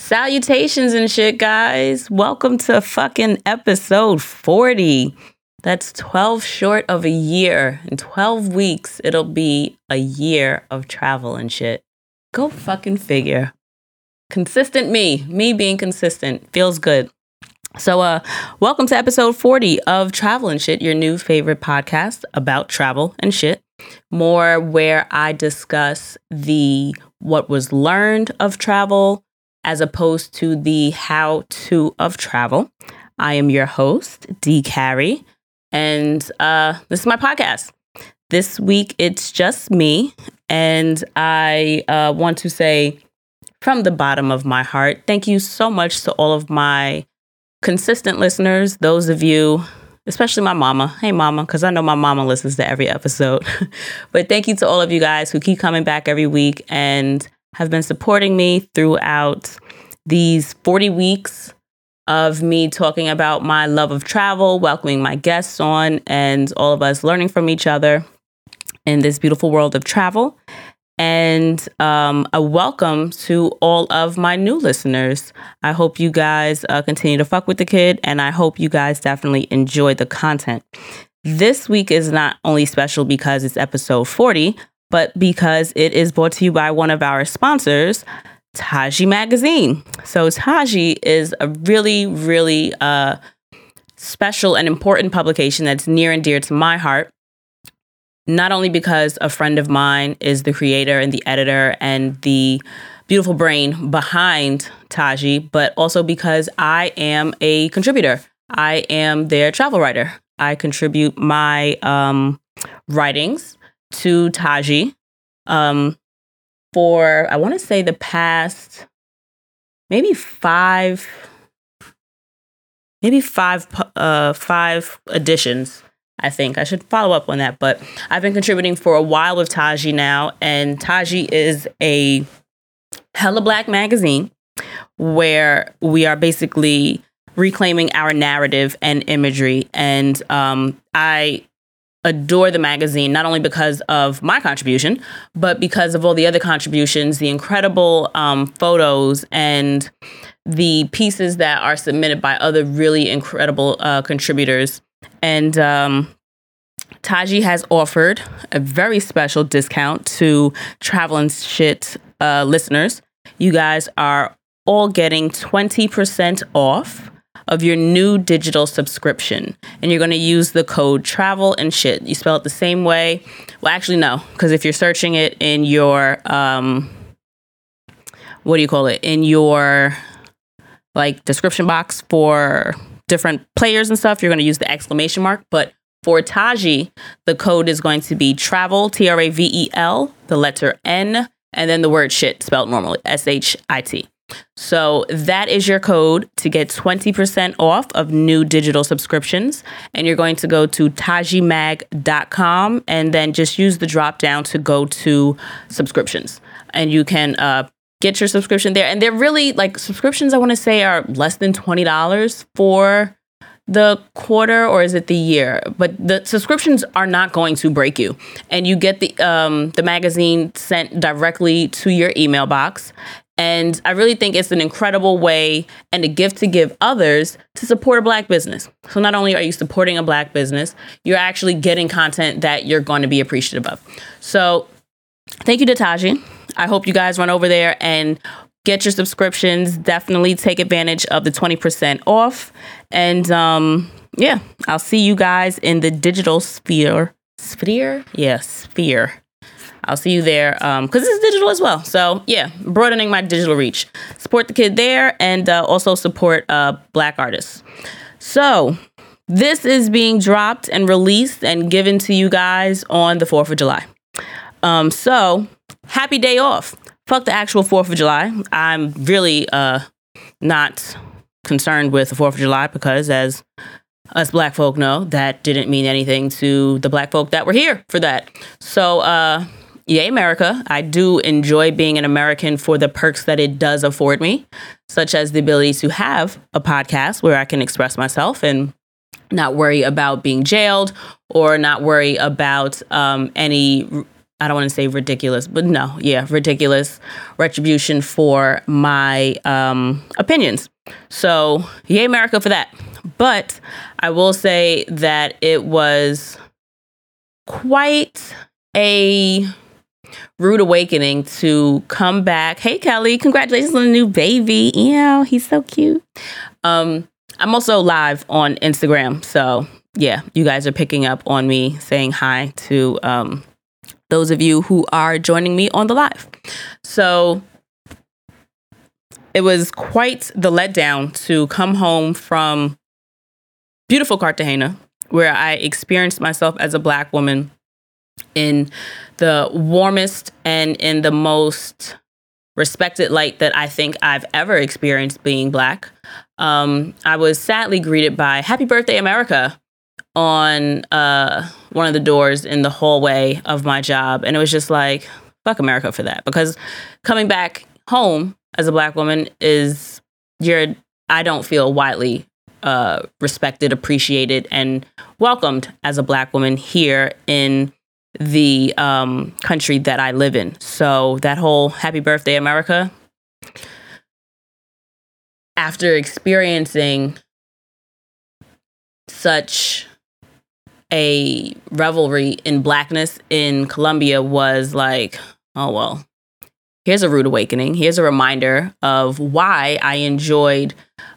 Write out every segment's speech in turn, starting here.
Salutations and shit, guys. Welcome to fucking episode 40. That's 12 short of a year. In 12 weeks, it'll be a year of travel and shit. Go fucking figure. Consistent me, me being consistent, feels good. So, uh, welcome to episode 40 of Travel and Shit, your new favorite podcast about travel and shit. More where I discuss the what was learned of travel, as opposed to the how to of travel. I am your host, D. Carrie, and uh, this is my podcast. This week it's just me, and I uh, want to say from the bottom of my heart, thank you so much to all of my consistent listeners, those of you especially my mama. Hey, mama, because I know my mama listens to every episode. but thank you to all of you guys who keep coming back every week and have been supporting me throughout these 40 weeks of me talking about my love of travel, welcoming my guests on, and all of us learning from each other in this beautiful world of travel. And um, a welcome to all of my new listeners. I hope you guys uh, continue to fuck with the kid, and I hope you guys definitely enjoy the content. This week is not only special because it's episode 40, but because it is brought to you by one of our sponsors, Taji Magazine. So, Taji is a really, really uh, special and important publication that's near and dear to my heart. Not only because a friend of mine is the creator and the editor and the beautiful brain behind Taji, but also because I am a contributor. I am their travel writer. I contribute my um, writings to Taji um, for, I want to say, the past maybe five, maybe five, uh, five editions. I think I should follow up on that, but I've been contributing for a while with Taji now, and Taji is a hella black magazine where we are basically reclaiming our narrative and imagery. And um, I adore the magazine, not only because of my contribution, but because of all the other contributions, the incredible um, photos and the pieces that are submitted by other really incredible uh, contributors. And um, Taji has offered a very special discount to Travel and Shit uh, listeners. You guys are all getting 20% off of your new digital subscription. And you're going to use the code travel and shit. You spell it the same way. Well, actually, no, because if you're searching it in your, um, what do you call it? In your like description box for different players and stuff, you're going to use the exclamation mark. But for Taji, the code is going to be travel, T R A V E L, the letter N, and then the word shit spelled normally, S H I T. So that is your code to get 20% off of new digital subscriptions. And you're going to go to tajimag.com and then just use the drop down to go to subscriptions. And you can uh, get your subscription there. And they're really like subscriptions, I want to say, are less than $20 for the quarter or is it the year but the subscriptions are not going to break you and you get the um, the magazine sent directly to your email box and I really think it's an incredible way and a gift to give others to support a black business. So not only are you supporting a black business, you're actually getting content that you're going to be appreciative of. So thank you to Taji. I hope you guys run over there and get your subscriptions. Definitely take advantage of the 20% off. And um, yeah, I'll see you guys in the digital sphere. Sphere? Yeah, sphere. I'll see you there because um, is digital as well. So yeah, broadening my digital reach. Support the kid there and uh, also support uh, black artists. So this is being dropped and released and given to you guys on the 4th of July. Um, so happy day off. Fuck the actual 4th of July. I'm really uh, not concerned with the 4th of July because as us black folk know that didn't mean anything to the black folk that were here for that. So uh yay, America. I do enjoy being an American for the perks that it does afford me, such as the ability to have a podcast where I can express myself and not worry about being jailed or not worry about um, any I don't want to say ridiculous, but no, yeah, ridiculous retribution for my um, opinions. So, yay, America for that. But I will say that it was quite a rude awakening to come back. Hey, Kelly, congratulations on the new baby. Yeah, he's so cute. Um, I'm also live on Instagram. So, yeah, you guys are picking up on me saying hi to um, those of you who are joining me on the live. So, it was quite the letdown to come home from beautiful Cartagena, where I experienced myself as a Black woman in the warmest and in the most respected light that I think I've ever experienced being Black. Um, I was sadly greeted by Happy Birthday, America on uh, one of the doors in the hallway of my job. And it was just like, fuck America for that. Because coming back home as a Black woman is, you're, I don't feel widely uh, respected, appreciated, and welcomed as a Black woman here in the um, country that I live in. So that whole Happy Birthday, America. After experiencing such a revelry in blackness in Colombia was like, oh well, here's a rude awakening. Here's a reminder of why I enjoyed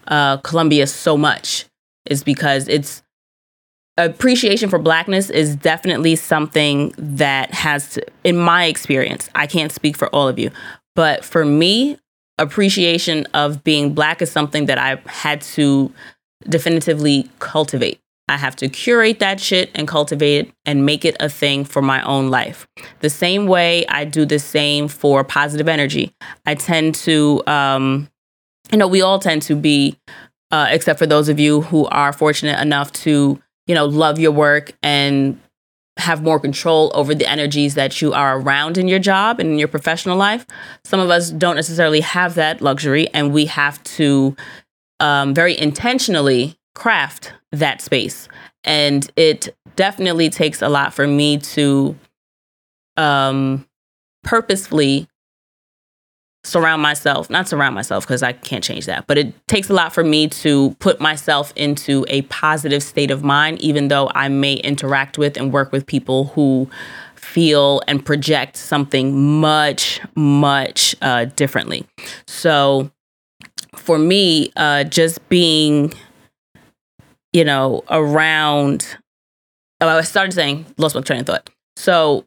uh, Colombia so much. Is because it's appreciation for blackness is definitely something that has, to, in my experience, I can't speak for all of you, but for me, appreciation of being black is something that I've had to definitively cultivate. I have to curate that shit and cultivate it and make it a thing for my own life. The same way I do the same for positive energy. I tend to, um, you know, we all tend to be, uh, except for those of you who are fortunate enough to, you know, love your work and have more control over the energies that you are around in your job and in your professional life. Some of us don't necessarily have that luxury, and we have to um, very intentionally craft that space. And it definitely takes a lot for me to um, purposefully surround myself, not surround myself because I can't change that, but it takes a lot for me to put myself into a positive state of mind, even though I may interact with and work with people who feel and project something much, much uh, differently. So for me, uh, just being you know, around. Oh, I started saying, lost my train of thought. So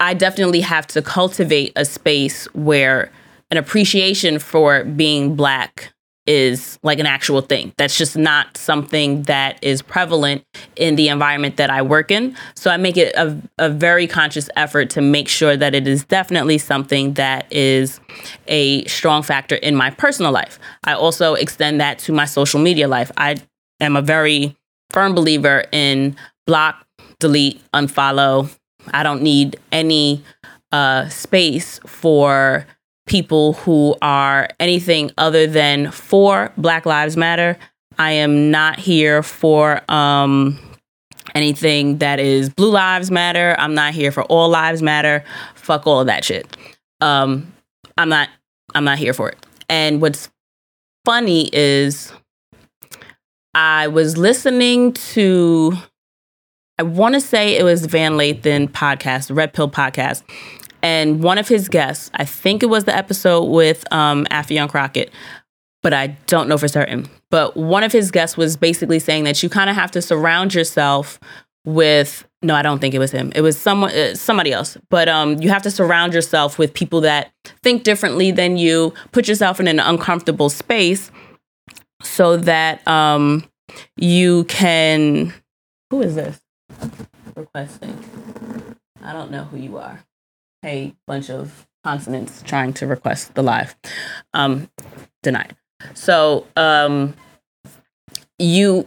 I definitely have to cultivate a space where an appreciation for being Black is like an actual thing. That's just not something that is prevalent in the environment that I work in. So I make it a, a very conscious effort to make sure that it is definitely something that is a strong factor in my personal life. I also extend that to my social media life. I am a very firm believer in block, delete, unfollow. I don't need any uh, space for people who are anything other than for Black Lives Matter. I am not here for um, anything that is Blue Lives Matter. I'm not here for All Lives Matter. Fuck all of that shit. Um, I'm not. I'm not here for it. And what's funny is I was listening to, I want to say it was Van Lathan podcast, Red Pill podcast. And one of his guests, I think it was the episode with um, Affion Crockett, but I don't know for certain. But one of his guests was basically saying that you kind of have to surround yourself with no, I don't think it was him. It was someone, uh, somebody else. But um, you have to surround yourself with people that think differently than you. Put yourself in an uncomfortable space so that um, you can. Who is this requesting? I don't know who you are. Hey, bunch of consonants trying to request the live. Um, denied. So um, you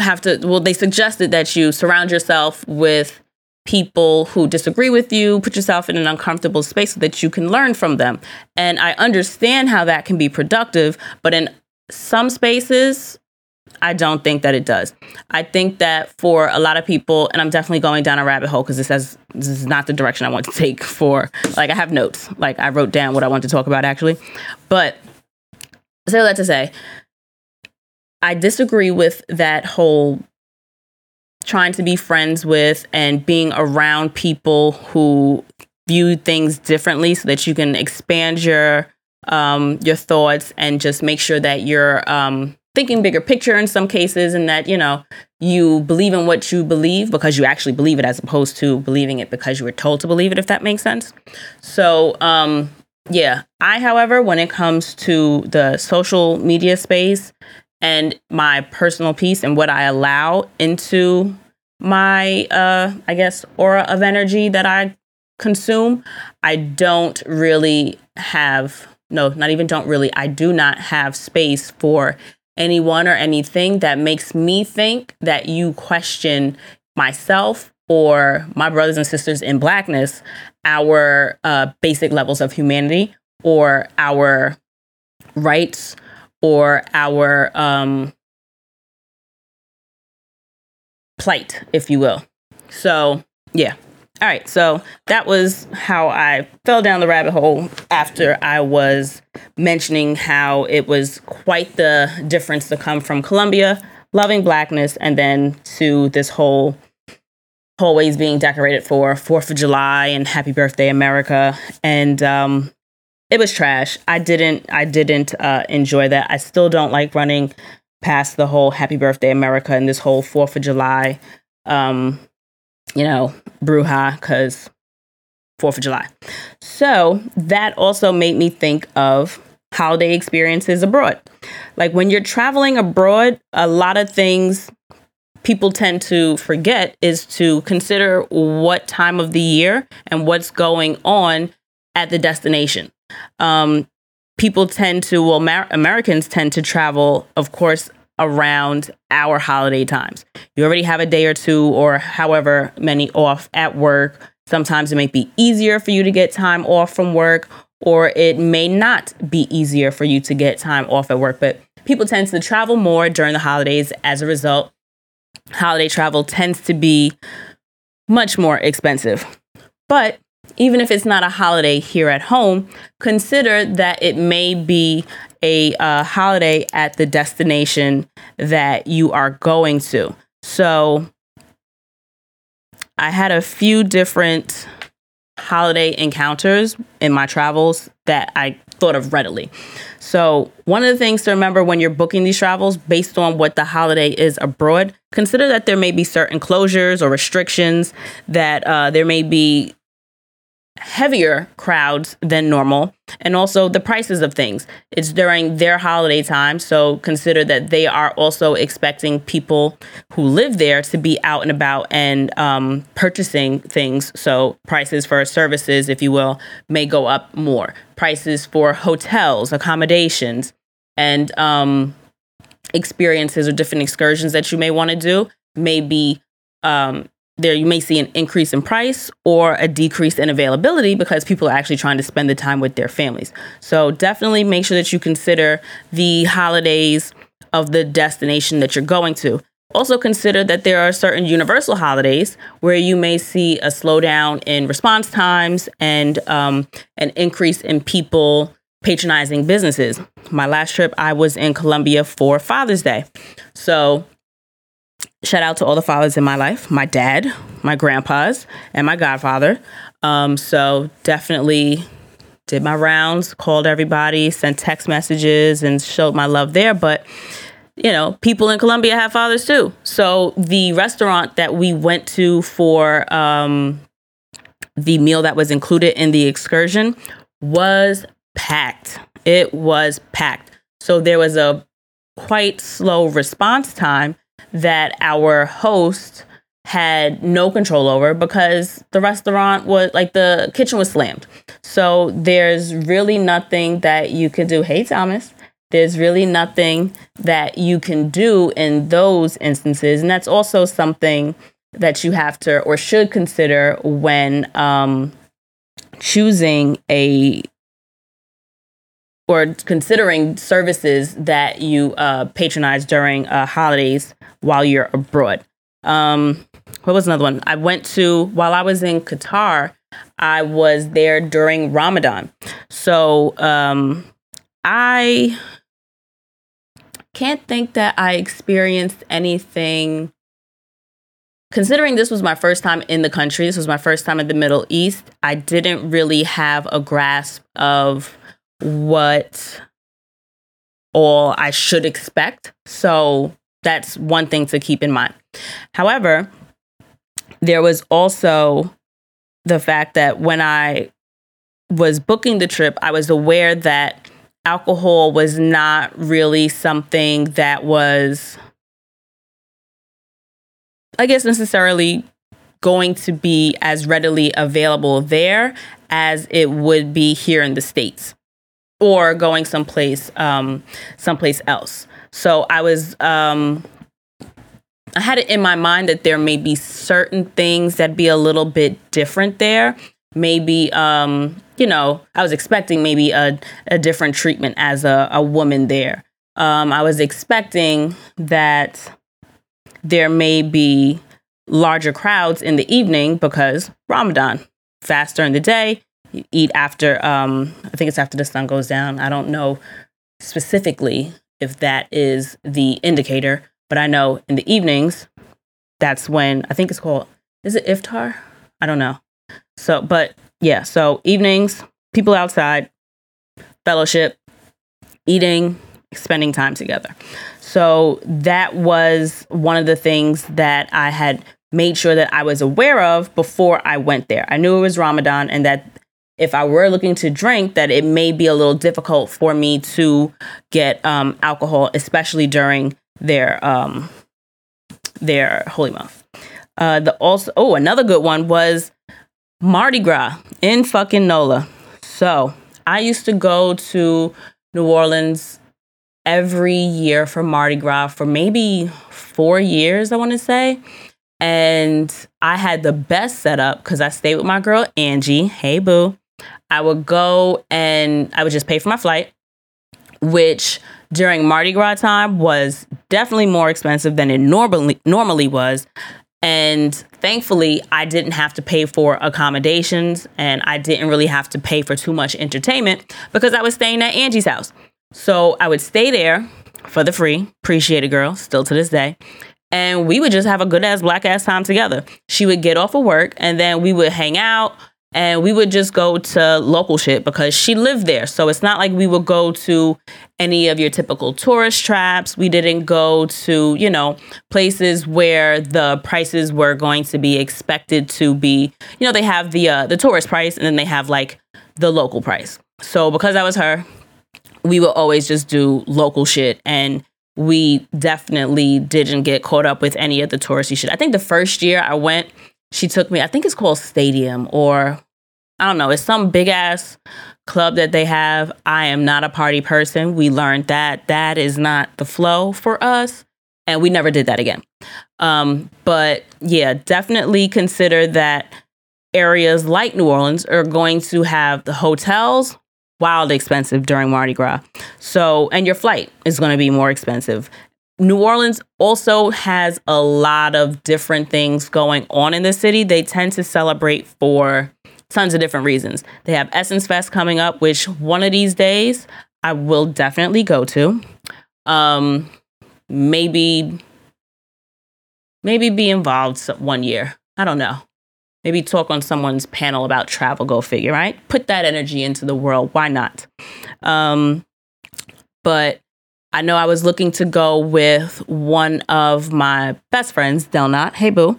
have to. Well, they suggested that you surround yourself with people who disagree with you, put yourself in an uncomfortable space so that you can learn from them. And I understand how that can be productive, but in some spaces I don't think that it does. I think that for a lot of people, and I'm definitely going down a rabbit hole because this has this is not the direction I want to take for like I have notes. Like I wrote down what I want to talk about actually. But say that to say, I disagree with that whole trying to be friends with and being around people who view things differently so that you can expand your um, your thoughts and just make sure that you're um, thinking bigger picture in some cases and that you know you believe in what you believe because you actually believe it as opposed to believing it because you were told to believe it if that makes sense so um, yeah i however when it comes to the social media space and my personal peace and what i allow into my uh i guess aura of energy that i consume i don't really have no, not even don't really. I do not have space for anyone or anything that makes me think that you question myself or my brothers and sisters in blackness, our uh, basic levels of humanity or our rights or our um, plight, if you will. So, yeah, all right, so that was how I fell down the rabbit hole after I was mentioning how it was quite the difference to come from Colombia, loving blackness, and then to this whole hallways being decorated for Fourth of July and Happy Birthday America, and um, it was trash. I didn't, I didn't uh, enjoy that. I still don't like running past the whole Happy Birthday America and this whole Fourth of July. Um, you know, Bruja, because Fourth of July. So that also made me think of holiday experiences abroad. Like when you're traveling abroad, a lot of things people tend to forget is to consider what time of the year and what's going on at the destination. Um, people tend to, well, Mar- Americans tend to travel, of course, around our holiday times. You already have a day or two or however many off at work. Sometimes it may be easier for you to get time off from work, or it may not be easier for you to get time off at work. But people tend to travel more during the holidays. As a result, holiday travel tends to be much more expensive. But even if it's not a holiday here at home, consider that it may be a uh, holiday at the destination that you are going to. So I had a few different holiday encounters in my travels that I thought of readily. So, one of the things to remember when you're booking these travels based on what the holiday is abroad, consider that there may be certain closures or restrictions, that uh, there may be heavier crowds than normal and also the prices of things. It's during their holiday time so consider that they are also expecting people who live there to be out and about and um, purchasing things. So prices for services if you will may go up more. Prices for hotels accommodations and um, experiences or different excursions that you may want to do may be um, there you may see an increase in price or a decrease in availability because people are actually trying to spend the time with their families. So definitely make sure that you consider the holidays of the destination that you're going to. Also consider that there are certain universal holidays where you may see a slowdown in response times and um, an increase in people patronizing businesses. My last trip, I was in Colombia for Father's Day. So shout out to all the fathers in my life my dad my grandpas and my godfather. Um, so definitely did my rounds called everybody sent text messages and showed my love there. But you know people in colombia have fathers too. So the restaurant that we went to for um, the meal that was included in the excursion was packed. It was packed. So there was a quite slow response time that our host had no control over because the restaurant was like the kitchen was slammed. So there's really nothing that you can do. Hey, Thomas. There's really nothing that you can do in those instances. And that's also something that you have to or should consider when um, choosing a or considering services that you uh, patronize during uh, holidays while you're abroad. Um, what was another one? I went to while I was in Qatar. I was there during Ramadan, so um, I can't think that I experienced anything. Considering this was my first time in the country, this was my first time in the Middle East, I didn't really have a grasp of what all I should expect. So that's one thing to keep in mind. However, there was also the fact that when I was booking the trip, I was aware that alcohol was not really something that was, I guess, necessarily going to be as readily available there as it would be here in the States or going someplace um, someplace else. So I was um, I had it in my mind that there may be certain things that be a little bit different there. Maybe um, you know, I was expecting maybe a, a different treatment as a, a woman there. Um, I was expecting that there may be larger crowds in the evening because Ramadan, fast during the day, eat after um, I think it's after the sun goes down. I don't know specifically if that is the indicator, but I know in the evenings that's when I think it's called is it iftar? I don't know. So, but yeah, so evenings, people outside, fellowship, eating, spending time together. So that was one of the things that I had made sure that I was aware of before I went there. I knew it was Ramadan and that if I were looking to drink, that it may be a little difficult for me to get um, alcohol, especially during their um, their holy month. Uh, the also oh another good one was Mardi Gras in fucking NOLA. So I used to go to New Orleans every year for Mardi Gras for maybe four years, I want to say. And I had the best setup because I stayed with my girl Angie. Hey, boo. I would go and I would just pay for my flight, which during Mardi Gras time was definitely more expensive than it normally normally was. And thankfully, I didn't have to pay for accommodations and I didn't really have to pay for too much entertainment because I was staying at Angie's house. So I would stay there for the free. Appreciate it, girl, still to this day. And we would just have a good ass black ass time together. She would get off of work and then we would hang out and we would just go to local shit because she lived there. So it's not like we would go to any of your typical tourist traps. We didn't go to, you know, places where the prices were going to be expected to be, you know, they have the uh, the tourist price and then they have like the local price. So because that was her, we would always just do local shit and we definitely didn't get caught up with any of the touristy shit. I think the first year I went, she took me, I think it's called Stadium or I don't know, it's some big ass club that they have. I am not a party person. We learned that that is not the flow for us. And we never did that again. Um, but yeah, definitely consider that areas like New Orleans are going to have the hotels wild expensive during Mardi Gras. So, and your flight is going to be more expensive. New Orleans also has a lot of different things going on in the city. They tend to celebrate for tons of different reasons. They have Essence Fest coming up, which one of these days I will definitely go to. Um, maybe, maybe be involved one year. I don't know. Maybe talk on someone's panel about travel. Go figure, right? Put that energy into the world. Why not? Um, but I know I was looking to go with one of my best friends, Del Knot. Hey, boo.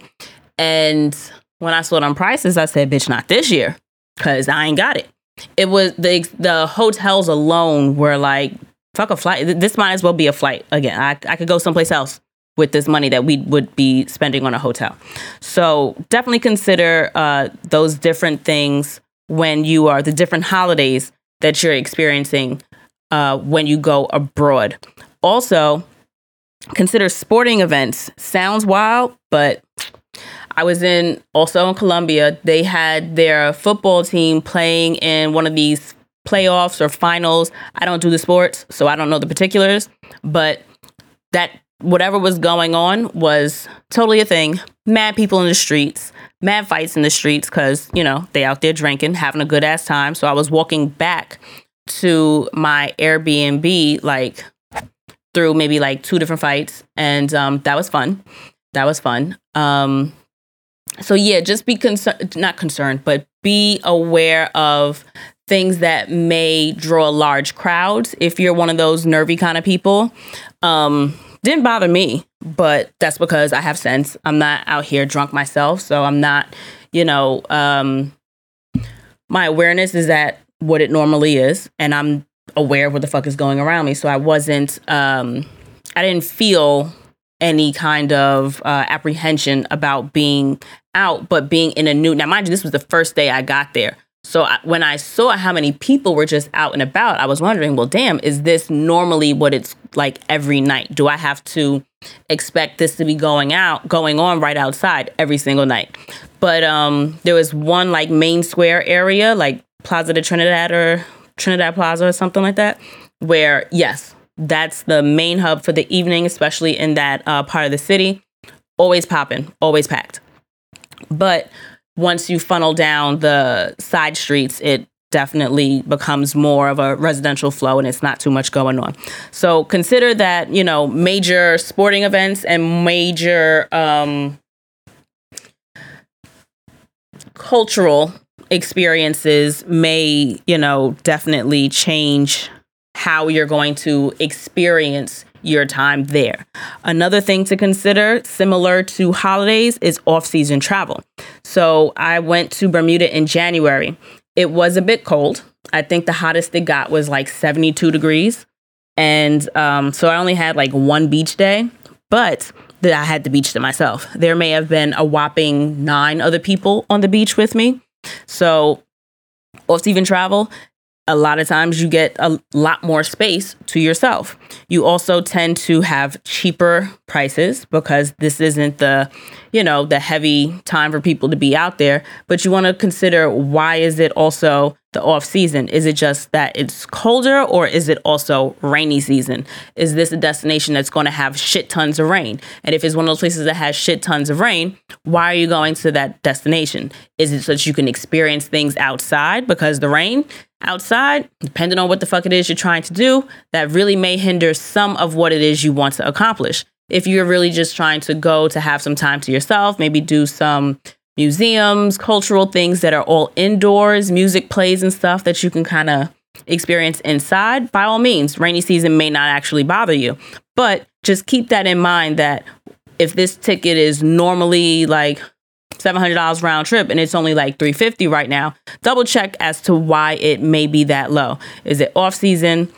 And when I saw it on prices, I said, bitch, not this year, because I ain't got it. It was the the hotels alone were like, fuck a flight. This might as well be a flight again. I, I could go someplace else with this money that we would be spending on a hotel. So definitely consider uh, those different things when you are the different holidays that you're experiencing uh, when you go abroad. Also, consider sporting events. Sounds wild, but I was in also in Colombia. They had their football team playing in one of these playoffs or finals. I don't do the sports, so I don't know the particulars, but that whatever was going on was totally a thing. Mad people in the streets, mad fights in the streets because, you know, they out there drinking, having a good ass time. So I was walking back to my Airbnb like through maybe like two different fights and um, that was fun. That was fun. Um, so yeah, just be concerned, not concerned, but be aware of things that may draw large crowds if you're one of those nervy kind of people. Um, didn't bother me, but that's because I have sense. I'm not out here drunk myself, so I'm not, you know, um, my awareness is at what it normally is, and I'm aware of what the fuck is going around me. So I wasn't, um, I didn't feel any kind of uh, apprehension about being out, but being in a new. Now, mind you, this was the first day I got there. So I, when I saw how many people were just out and about, I was wondering, well, damn, is this normally what it's like every night? Do I have to expect this to be going out, going on right outside every single night? But um, there was one like main square area, like Plaza de Trinidad or Trinidad Plaza or something like that, where yes, that's the main hub for the evening, especially in that uh, part of the city. Always popping, always packed. But once you funnel down the side streets, it definitely becomes more of a residential flow and it's not too much going on. So consider that, you know, major sporting events and major um, cultural experiences may, you know, definitely change how you're going to experience your time there. Another thing to consider, similar to holidays, is off season travel. So I went to Bermuda in January. It was a bit cold. I think the hottest it got was like 72 degrees. And um, so I only had like one beach day, but that I had the beach to myself. There may have been a whopping nine other people on the beach with me. So off season travel, a lot of times you get a lot more space to yourself. You also tend to have cheaper prices because this isn't the, you know, the heavy time for people to be out there, but you want to consider why is it also the off season? Is it just that it's colder or is it also rainy season? Is this a destination that's going to have shit tons of rain? And if it's one of those places that has shit tons of rain, why are you going to that destination? Is it so that you can experience things outside because the rain outside, depending on what the fuck it is you're trying to do, that really may hinder some of what it is you want to accomplish. If you're really just trying to go to have some time to yourself, maybe do some museums, cultural things that are all indoors, music plays and stuff that you can kind of experience inside, by all means, rainy season may not actually bother you. But just keep that in mind that if this ticket is normally like $700 round trip and it's only like 350 right now, double check as to why it may be that low. Is it off season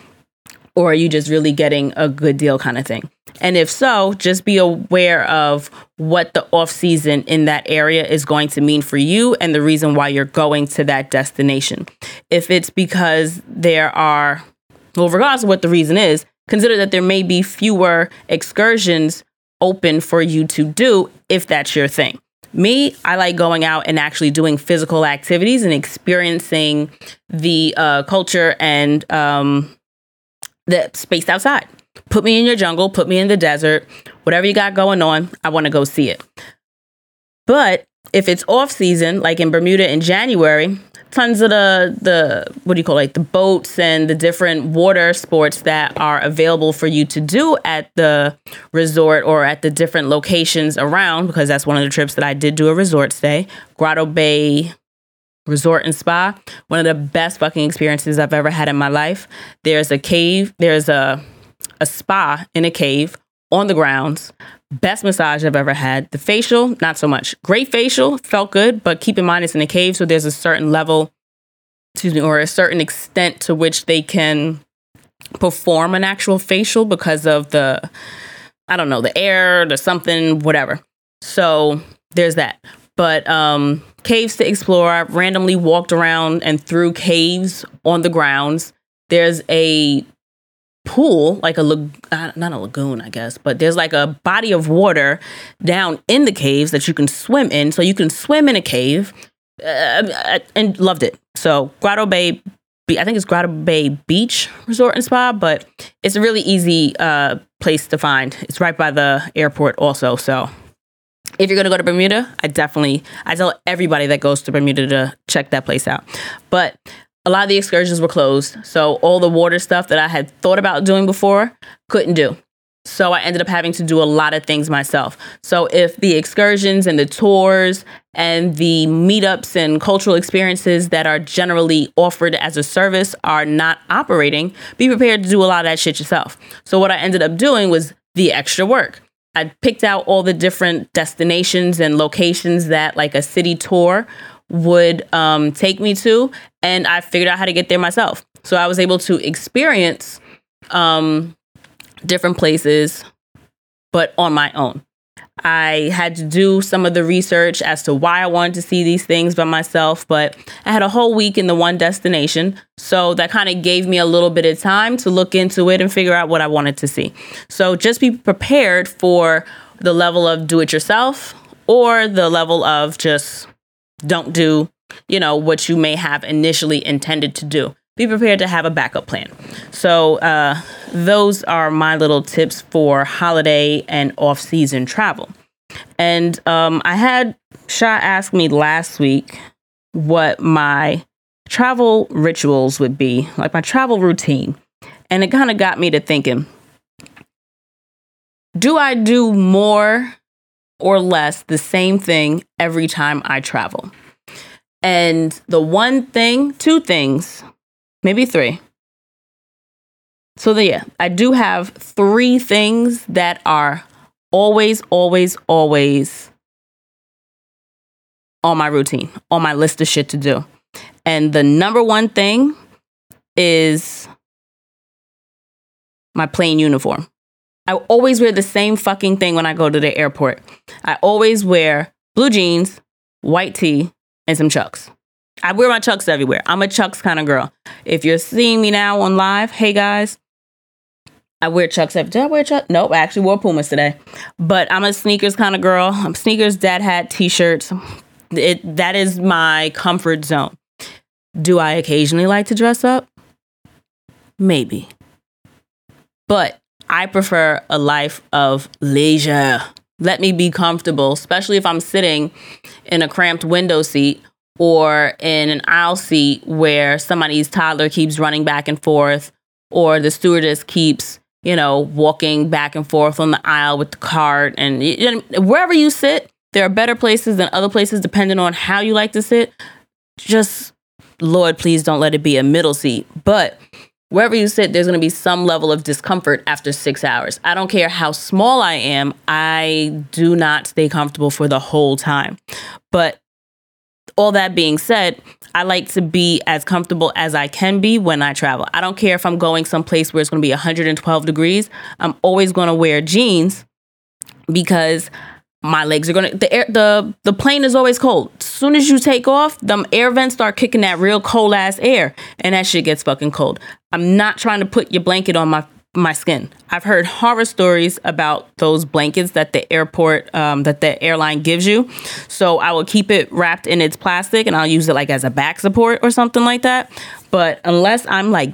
or are you just really getting a good deal kind of thing? And if so, just be aware of what the off season in that area is going to mean for you and the reason why you're going to that destination. If it's because there are, well, regardless of what the reason is, consider that there may be fewer excursions open for you to do if that's your thing. Me, I like going out and actually doing physical activities and experiencing the uh, culture and um, the space outside. Put me in your jungle, put me in the desert, whatever you got going on, I want to go see it. But if it's off season, like in Bermuda in January, tons of the the what do you call it, like the boats and the different water sports that are available for you to do at the resort or at the different locations around because that's one of the trips that I did do a resort stay. Grotto Bay Resort and Spa, one of the best fucking experiences I've ever had in my life. There's a cave, there's a a spa in a cave on the grounds. Best massage I've ever had. The facial, not so much. Great facial, felt good, but keep in mind it's in a cave, so there's a certain level, excuse me, or a certain extent to which they can perform an actual facial because of the, I don't know, the air, the something, whatever. So there's that. But um, caves to explore. I randomly walked around and through caves on the grounds. There's a pool, like a uh, not a lagoon, I guess, but there's like a body of water down in the caves that you can swim in. So you can swim in a cave, uh, and loved it. So Grotto Bay, I think it's Grotto Bay Beach Resort and Spa, but it's a really easy uh, place to find. It's right by the airport, also. So if you're gonna go to Bermuda, I definitely I tell everybody that goes to Bermuda to check that place out. But a lot of the excursions were closed, so all the water stuff that I had thought about doing before couldn't do. So I ended up having to do a lot of things myself. So if the excursions and the tours and the meetups and cultural experiences that are generally offered as a service are not operating, be prepared to do a lot of that shit yourself. So what I ended up doing was the extra work. I picked out all the different destinations and locations that like a city tour would um, take me to, and I figured out how to get there myself. So I was able to experience um, different places, but on my own. I had to do some of the research as to why I wanted to see these things by myself, but I had a whole week in the one destination. So that kind of gave me a little bit of time to look into it and figure out what I wanted to see. So just be prepared for the level of do it yourself or the level of just don't do, you know, what you may have initially intended to do be prepared to have a backup plan. So, uh, those are my little tips for holiday and off season travel. And um, I had Sha ask me last week what my travel rituals would be, like my travel routine. And it kind of got me to thinking do I do more or less the same thing every time I travel? And the one thing, two things maybe three. So the, yeah, I do have three things that are always, always, always on my routine, on my list of shit to do. And the number one thing is my plain uniform. I always wear the same fucking thing when I go to the airport. I always wear blue jeans, white tee, and some chucks. I wear my chucks everywhere. I'm a chucks kind of girl. If you're seeing me now on live, hey guys, I wear chucks every. I wear chucks? Nope, I actually wore Pumas today. But I'm a sneakers kind of girl. I'm sneakers, dad hat, t-shirts. It that is my comfort zone. Do I occasionally like to dress up? Maybe. But I prefer a life of leisure. Let me be comfortable, especially if I'm sitting in a cramped window seat or in an aisle seat where somebody's toddler keeps running back and forth, or the stewardess keeps, you know, walking back and forth on the aisle with the cart. And you know, wherever you sit, there are better places than other places depending on how you like to sit. Just, Lord, please don't let it be a middle seat. But wherever you sit, there's going to be some level of discomfort after six hours. I don't care how small I am, I do not stay comfortable for the whole time. But all that being said, I like to be as comfortable as I can be when I travel. I don't care if I'm going someplace where it's going to be 112 degrees. I'm always going to wear jeans because my legs are going to the air the the plane is always cold. As soon as you take off, them air vents start kicking that real cold ass air and that shit gets fucking cold. I'm not trying to put your blanket on my my skin. I've heard horror stories about those blankets that the airport, um, that the airline gives you. So I will keep it wrapped in its plastic and I'll use it like as a back support or something like that. But unless I'm like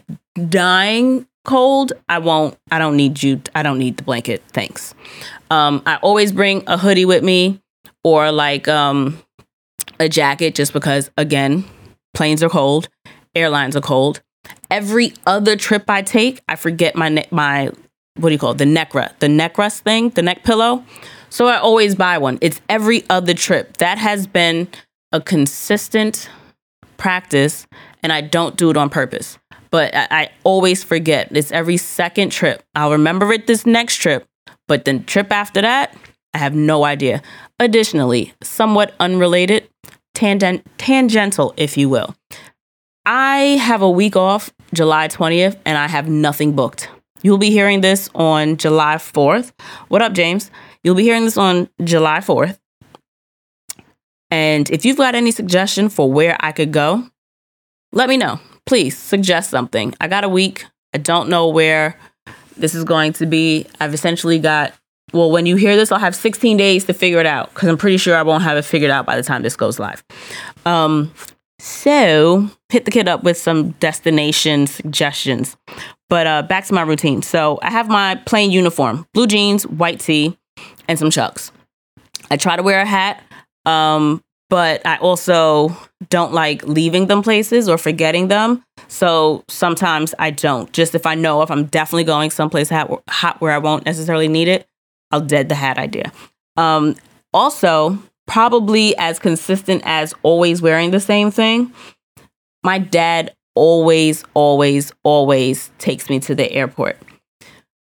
dying cold, I won't, I don't need you, I don't need the blanket. Thanks. Um, I always bring a hoodie with me or like um, a jacket just because, again, planes are cold, airlines are cold every other trip I take, I forget my ne- my what do you call it? The neck rest, the neck rest thing, the neck pillow. So I always buy one. It's every other trip. That has been a consistent practice, and I don't do it on purpose. But I, I always forget. It's every second trip. I'll remember it this next trip, but the trip after that, I have no idea. Additionally, somewhat unrelated, tangent, tangential, if you will. I have a week off July 20th and I have nothing booked. You'll be hearing this on July 4th. What up, James? You'll be hearing this on July 4th. And if you've got any suggestion for where I could go, let me know. Please suggest something. I got a week. I don't know where this is going to be. I've essentially got, well, when you hear this, I'll have 16 days to figure it out because I'm pretty sure I won't have it figured out by the time this goes live. Um, So hit the kid up with some destination suggestions. But uh, back to my routine. So I have my plain uniform: blue jeans, white tee, and some chucks. I try to wear a hat, um, but I also don't like leaving them places or forgetting them. So sometimes I don't. Just if I know if I'm definitely going someplace hot where I won't necessarily need it, I'll dead the hat idea. Um, also, probably as consistent as always wearing the same thing. My dad always, always, always takes me to the airport.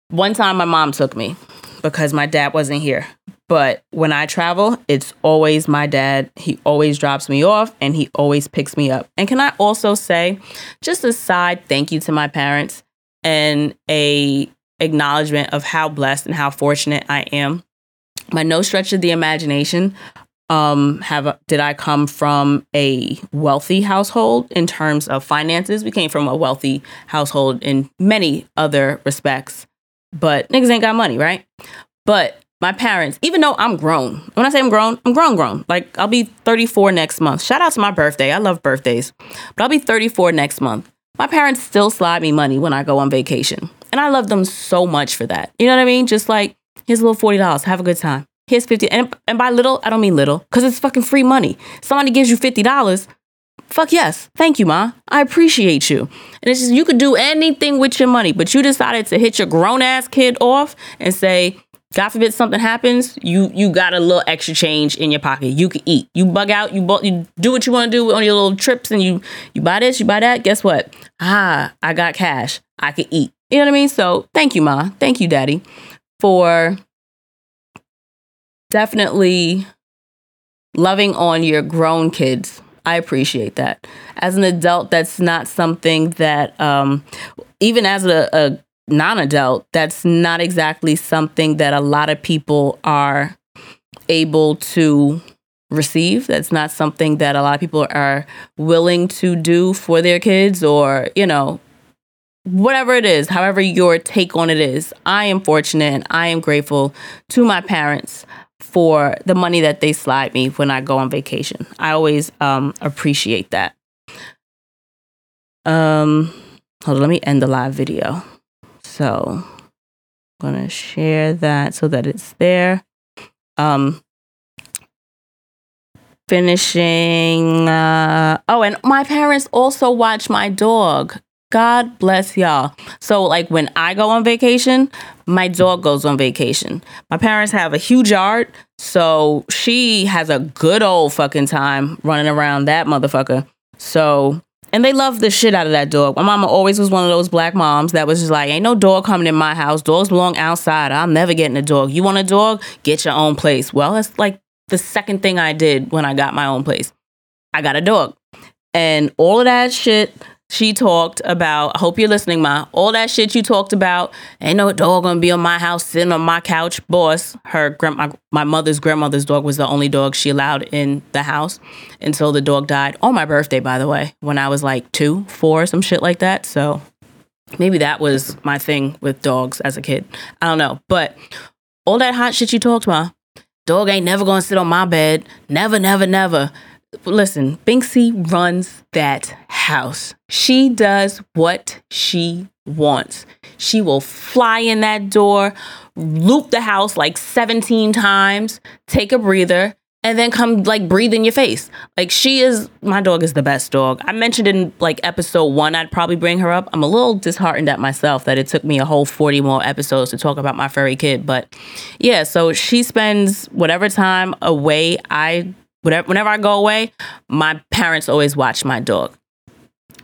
One time my mom took me because my dad wasn't here. But when I travel, it's always my dad. He always drops me off and he always picks me up. And can I also say, just a side thank you to my parents and a acknowledgement of how blessed and how fortunate I am. By no stretch of the imagination, um, have did I come from a wealthy household in terms of finances? We came from a wealthy household in many other respects, but niggas ain't got money, right? But my parents, even though I'm grown, when I say I'm grown, I'm grown, grown. Like I'll be 34 next month. Shout out to my birthday. I love birthdays, but I'll be 34 next month. My parents still slide me money when I go on vacation, and I love them so much for that. You know what I mean? Just like here's a little forty dollars, have a good time here's 50 and, and by little i don't mean little because it's fucking free money. Somebody gives you $50 fuck yes. Thank you ma. I appreciate you. And it's just you could do anything with your money but you decided to hit your grown-ass kid off and say god forbid something happens you you got a little extra change in your pocket. You can eat. You bug out you, bu- you do what you want to do on your little trips and you you buy this you buy that. Guess what? Ah i got cash. I can eat. You know what i mean? So thank you ma. Thank you daddy for definitely loving on your grown kids. I appreciate that. As an adult, that's not something that, um, even as a, a non adult, that's not exactly something that a lot of people are able to receive. That's not something that a lot of people are willing to do for their kids or, you know, whatever it is, however your take on it is. I am fortunate and I am grateful to my parents for the money that they slide me when I go on vacation. I always um, appreciate that. Um, hold on, let me end the live video. So I'm gonna share that so that it's there. Um, finishing. Uh, oh, and my parents also watch my dog. God bless y'all. So, like, when I go on vacation, my dog goes on vacation. My parents have a huge yard, so she has a good old fucking time running around that motherfucker. So, and they love the shit out of that dog. My mama always was one of those black moms that was just like, ain't no dog coming in my house. Dogs belong outside. I'm never getting a dog. You want a dog? Get your own place. Well, that's like the second thing I did when I got my own place. I got a dog. And all of that shit she talked about, I hope you're listening, Ma, all that shit you talked about. Ain't no dog gonna be on my house sitting on my couch. Boss, her grand my, my mother's grandmother's dog was the only dog she allowed in the house until the dog died on my birthday, by the way, when I was like two, four, some shit like that. So maybe that was my thing with dogs as a kid. I don't know. But all that hot shit you talked, Ma, dog ain't never gonna sit on my bed. Never, never, never listen, Binksy runs that house. She does what she wants. She will fly in that door, loop the house like 17 times, take a breather, and then come like breathe in your face. Like she is my dog is the best dog. I mentioned in like episode 1 I'd probably bring her up. I'm a little disheartened at myself that it took me a whole 40 more episodes to talk about my furry kid, but yeah, so she spends whatever time away I whenever, whenever I go away, my parents always watch my dog.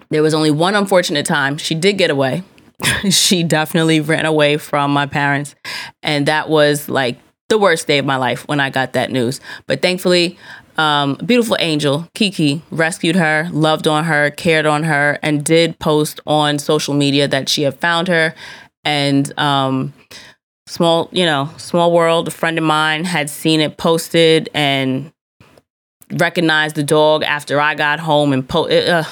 There was only one unfortunate time she did get away. she definitely ran away from my parents. And that was like the worst day of my life when I got that news. But thankfully, um, beautiful angel, Kiki, rescued her, loved on her, cared on her, and did post on social media that she had found her. And um, small, you know, small world, a friend of mine had seen it posted and recognized the dog after I got home and po- it, uh,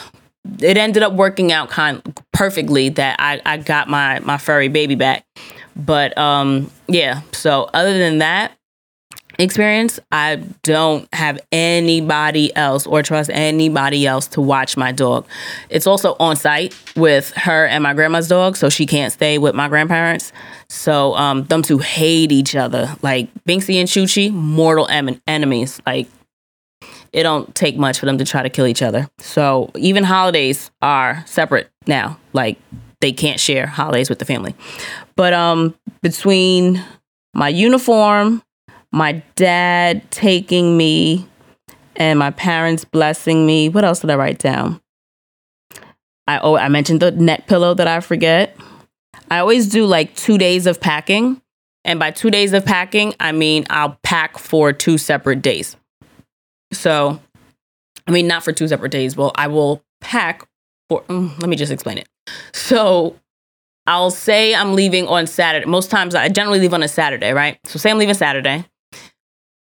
it ended up working out kind perfectly that I, I got my my furry baby back. But um yeah, so other than that, experience, I don't have anybody else or trust anybody else to watch my dog. It's also on site with her and my grandma's dog, so she can't stay with my grandparents. So um, them two hate each other. Like Binksy and Chuchi, mortal em- enemies. Like it don't take much for them to try to kill each other. So even holidays are separate now. Like they can't share holidays with the family. But um between my uniform, my dad taking me, and my parents blessing me. What else did I write down? I oh I mentioned the net pillow that I forget. I always do like two days of packing. And by two days of packing, I mean I'll pack for two separate days. So, I mean, not for two separate days. Well, I will pack for, mm, let me just explain it. So, I'll say I'm leaving on Saturday. Most times I generally leave on a Saturday, right? So, say I'm leaving Saturday.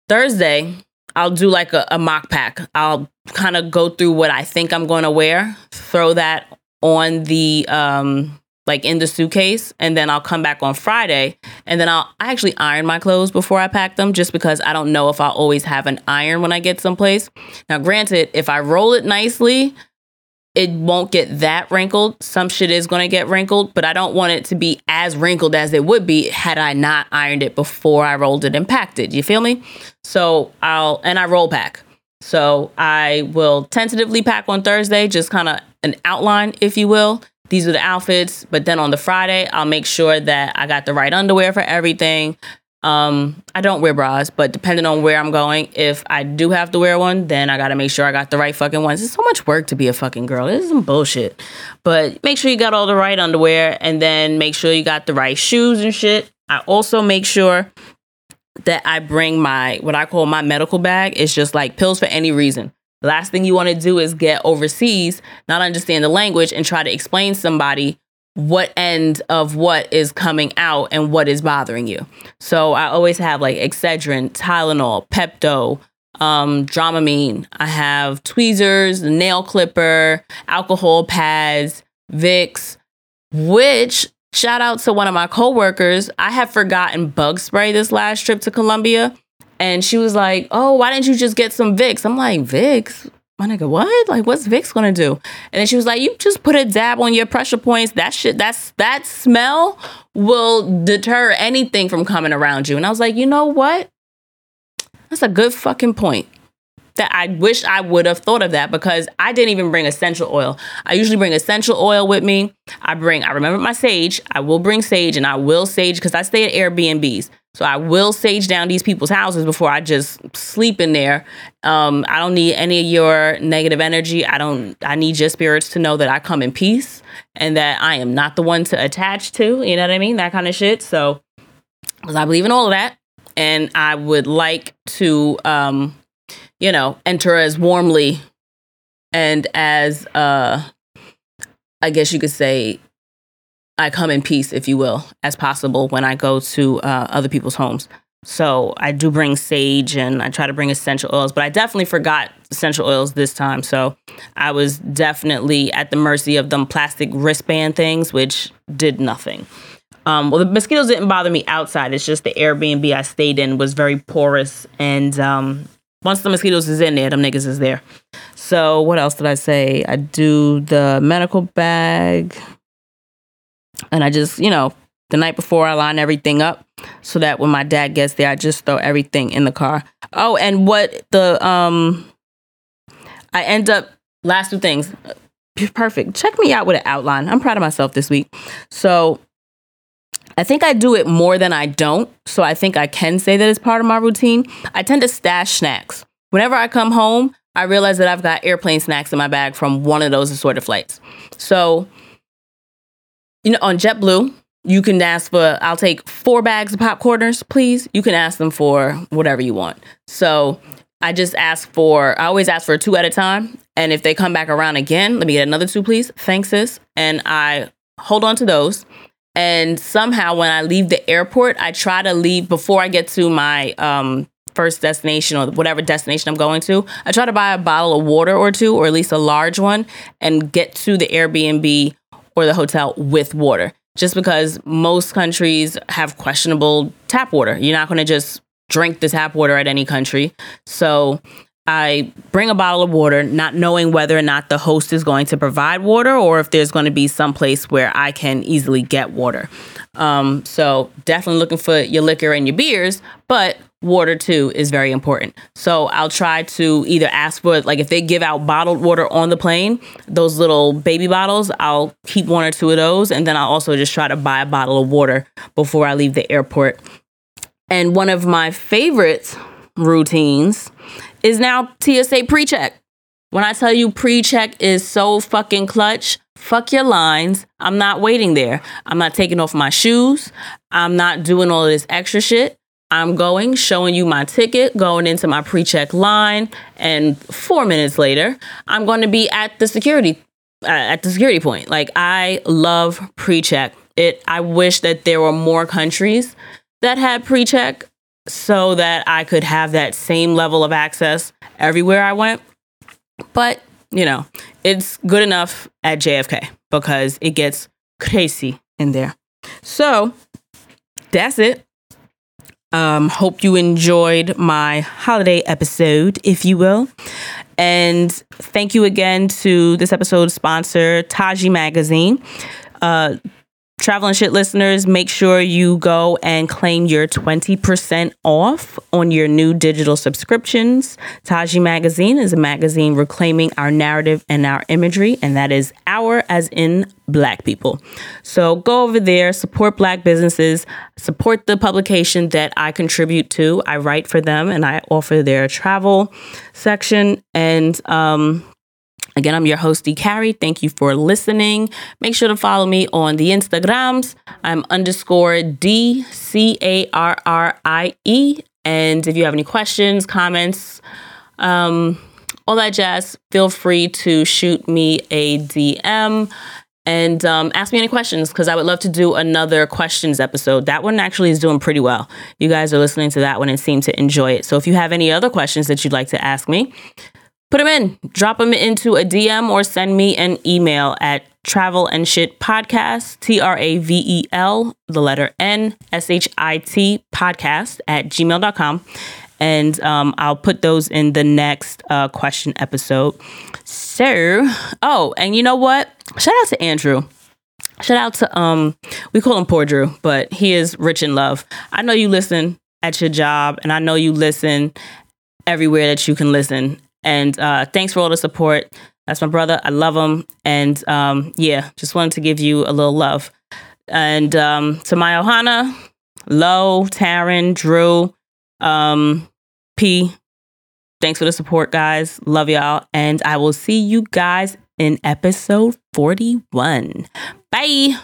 Thursday, I'll do like a, a mock pack. I'll kind of go through what I think I'm going to wear, throw that on the um like in the suitcase and then I'll come back on Friday and then I'll I actually iron my clothes before I pack them just because I don't know if I'll always have an iron when I get someplace. Now granted, if I roll it nicely, it won't get that wrinkled. Some shit is going to get wrinkled, but I don't want it to be as wrinkled as it would be had I not ironed it before I rolled it and packed it. You feel me? So I'll, and I roll pack. So I will tentatively pack on Thursday, just kind of an outline, if you will. These are the outfits. But then on the Friday, I'll make sure that I got the right underwear for everything. Um, I don't wear bras, but depending on where I'm going, if I do have to wear one, then I gotta make sure I got the right fucking ones. It's so much work to be a fucking girl. This is some bullshit. But make sure you got all the right underwear and then make sure you got the right shoes and shit. I also make sure that I bring my what I call my medical bag. It's just like pills for any reason. Last thing you want to do is get overseas, not understand the language, and try to explain somebody what end of what is coming out and what is bothering you. So I always have like Excedrin, Tylenol, Pepto, um, Dramamine. I have tweezers, nail clipper, alcohol pads, Vicks, which shout out to one of my coworkers. I have forgotten bug spray this last trip to Colombia. And she was like, Oh, why didn't you just get some Vicks? I'm like, Vicks? my nigga, what? Like, what's Vicks gonna do? And then she was like, you just put a dab on your pressure points. That shit, that's that smell will deter anything from coming around you. And I was like, you know what? That's a good fucking point. That I wish I would have thought of that because I didn't even bring essential oil. I usually bring essential oil with me. I bring, I remember my sage. I will bring sage and I will sage because I stay at Airbnbs. So I will sage down these people's houses before I just sleep in there. Um, I don't need any of your negative energy. I don't. I need your spirits to know that I come in peace and that I am not the one to attach to. You know what I mean? That kind of shit. So, because I believe in all of that, and I would like to, um, you know, enter as warmly and as, uh, I guess you could say, I come in peace, if you will, as possible when I go to uh, other people's homes. So I do bring sage and I try to bring essential oils, but I definitely forgot essential oils this time. So I was definitely at the mercy of them plastic wristband things, which did nothing. Um, well, the mosquitoes didn't bother me outside. It's just the Airbnb I stayed in was very porous, and um, once the mosquitoes is in there, them niggas is there. So what else did I say? I do the medical bag. And I just, you know, the night before I line everything up so that when my dad gets there, I just throw everything in the car. Oh, and what the um I end up last two things. Perfect. Check me out with an outline. I'm proud of myself this week. So I think I do it more than I don't. So I think I can say that it's part of my routine. I tend to stash snacks. Whenever I come home, I realize that I've got airplane snacks in my bag from one of those assorted flights. So you know, on JetBlue, you can ask for, I'll take four bags of popcorners, please. You can ask them for whatever you want. So I just ask for, I always ask for two at a time. And if they come back around again, let me get another two, please. Thanks, sis. And I hold on to those. And somehow when I leave the airport, I try to leave before I get to my um, first destination or whatever destination I'm going to. I try to buy a bottle of water or two, or at least a large one, and get to the Airbnb or the hotel with water. Just because most countries have questionable tap water. You're not going to just drink the tap water at any country. So I bring a bottle of water, not knowing whether or not the host is going to provide water or if there's going to be some place where I can easily get water. Um, so definitely looking for your liquor and your beers, but water too is very important. So I'll try to either ask for like if they give out bottled water on the plane, those little baby bottles, I'll keep one or two of those and then I'll also just try to buy a bottle of water before I leave the airport. And one of my favorite routines is now TSA pre check. When I tell you pre check is so fucking clutch, fuck your lines. I'm not waiting there. I'm not taking off my shoes. I'm not doing all this extra shit. I'm going, showing you my ticket, going into my pre check line, and four minutes later, I'm going to be at the security. Uh, at the security point. Like I love pre-check. It I wish that there were more countries that had pre-check so that I could have that same level of access everywhere I went. But, you know, it's good enough at JFK because it gets crazy in there. So that's it. Um, hope you enjoyed my holiday episode, if you will. And thank you again to this episode's sponsor, Taji Magazine. Uh, Travel and Shit listeners, make sure you go and claim your 20% off on your new digital subscriptions. Taji Magazine is a magazine reclaiming our narrative and our imagery, and that is our as in black people. So go over there, support black businesses, support the publication that I contribute to. I write for them and I offer their travel section. And um, Again, I'm your host, D. Carrie. Thank you for listening. Make sure to follow me on the Instagrams. I'm underscore D C A R R I E. And if you have any questions, comments, um, all that jazz, feel free to shoot me a DM and um, ask me any questions because I would love to do another questions episode. That one actually is doing pretty well. You guys are listening to that one and seem to enjoy it. So if you have any other questions that you'd like to ask me, put them in, drop them into a DM or send me an email at travel and shit podcast, T R A V E L, the letter N S H I T podcast at gmail.com. And um, I'll put those in the next uh, question episode. So, oh, and you know what? Shout out to Andrew. Shout out to um, we call him Poor Drew, but he is rich in love. I know you listen at your job, and I know you listen everywhere that you can listen. And uh, thanks for all the support. That's my brother. I love him. And um, yeah, just wanted to give you a little love. And um, to my Ohana, Lo, Taryn, Drew, um, P, thanks for the support, guys. Love y'all. And I will see you guys in episode 41. Bye.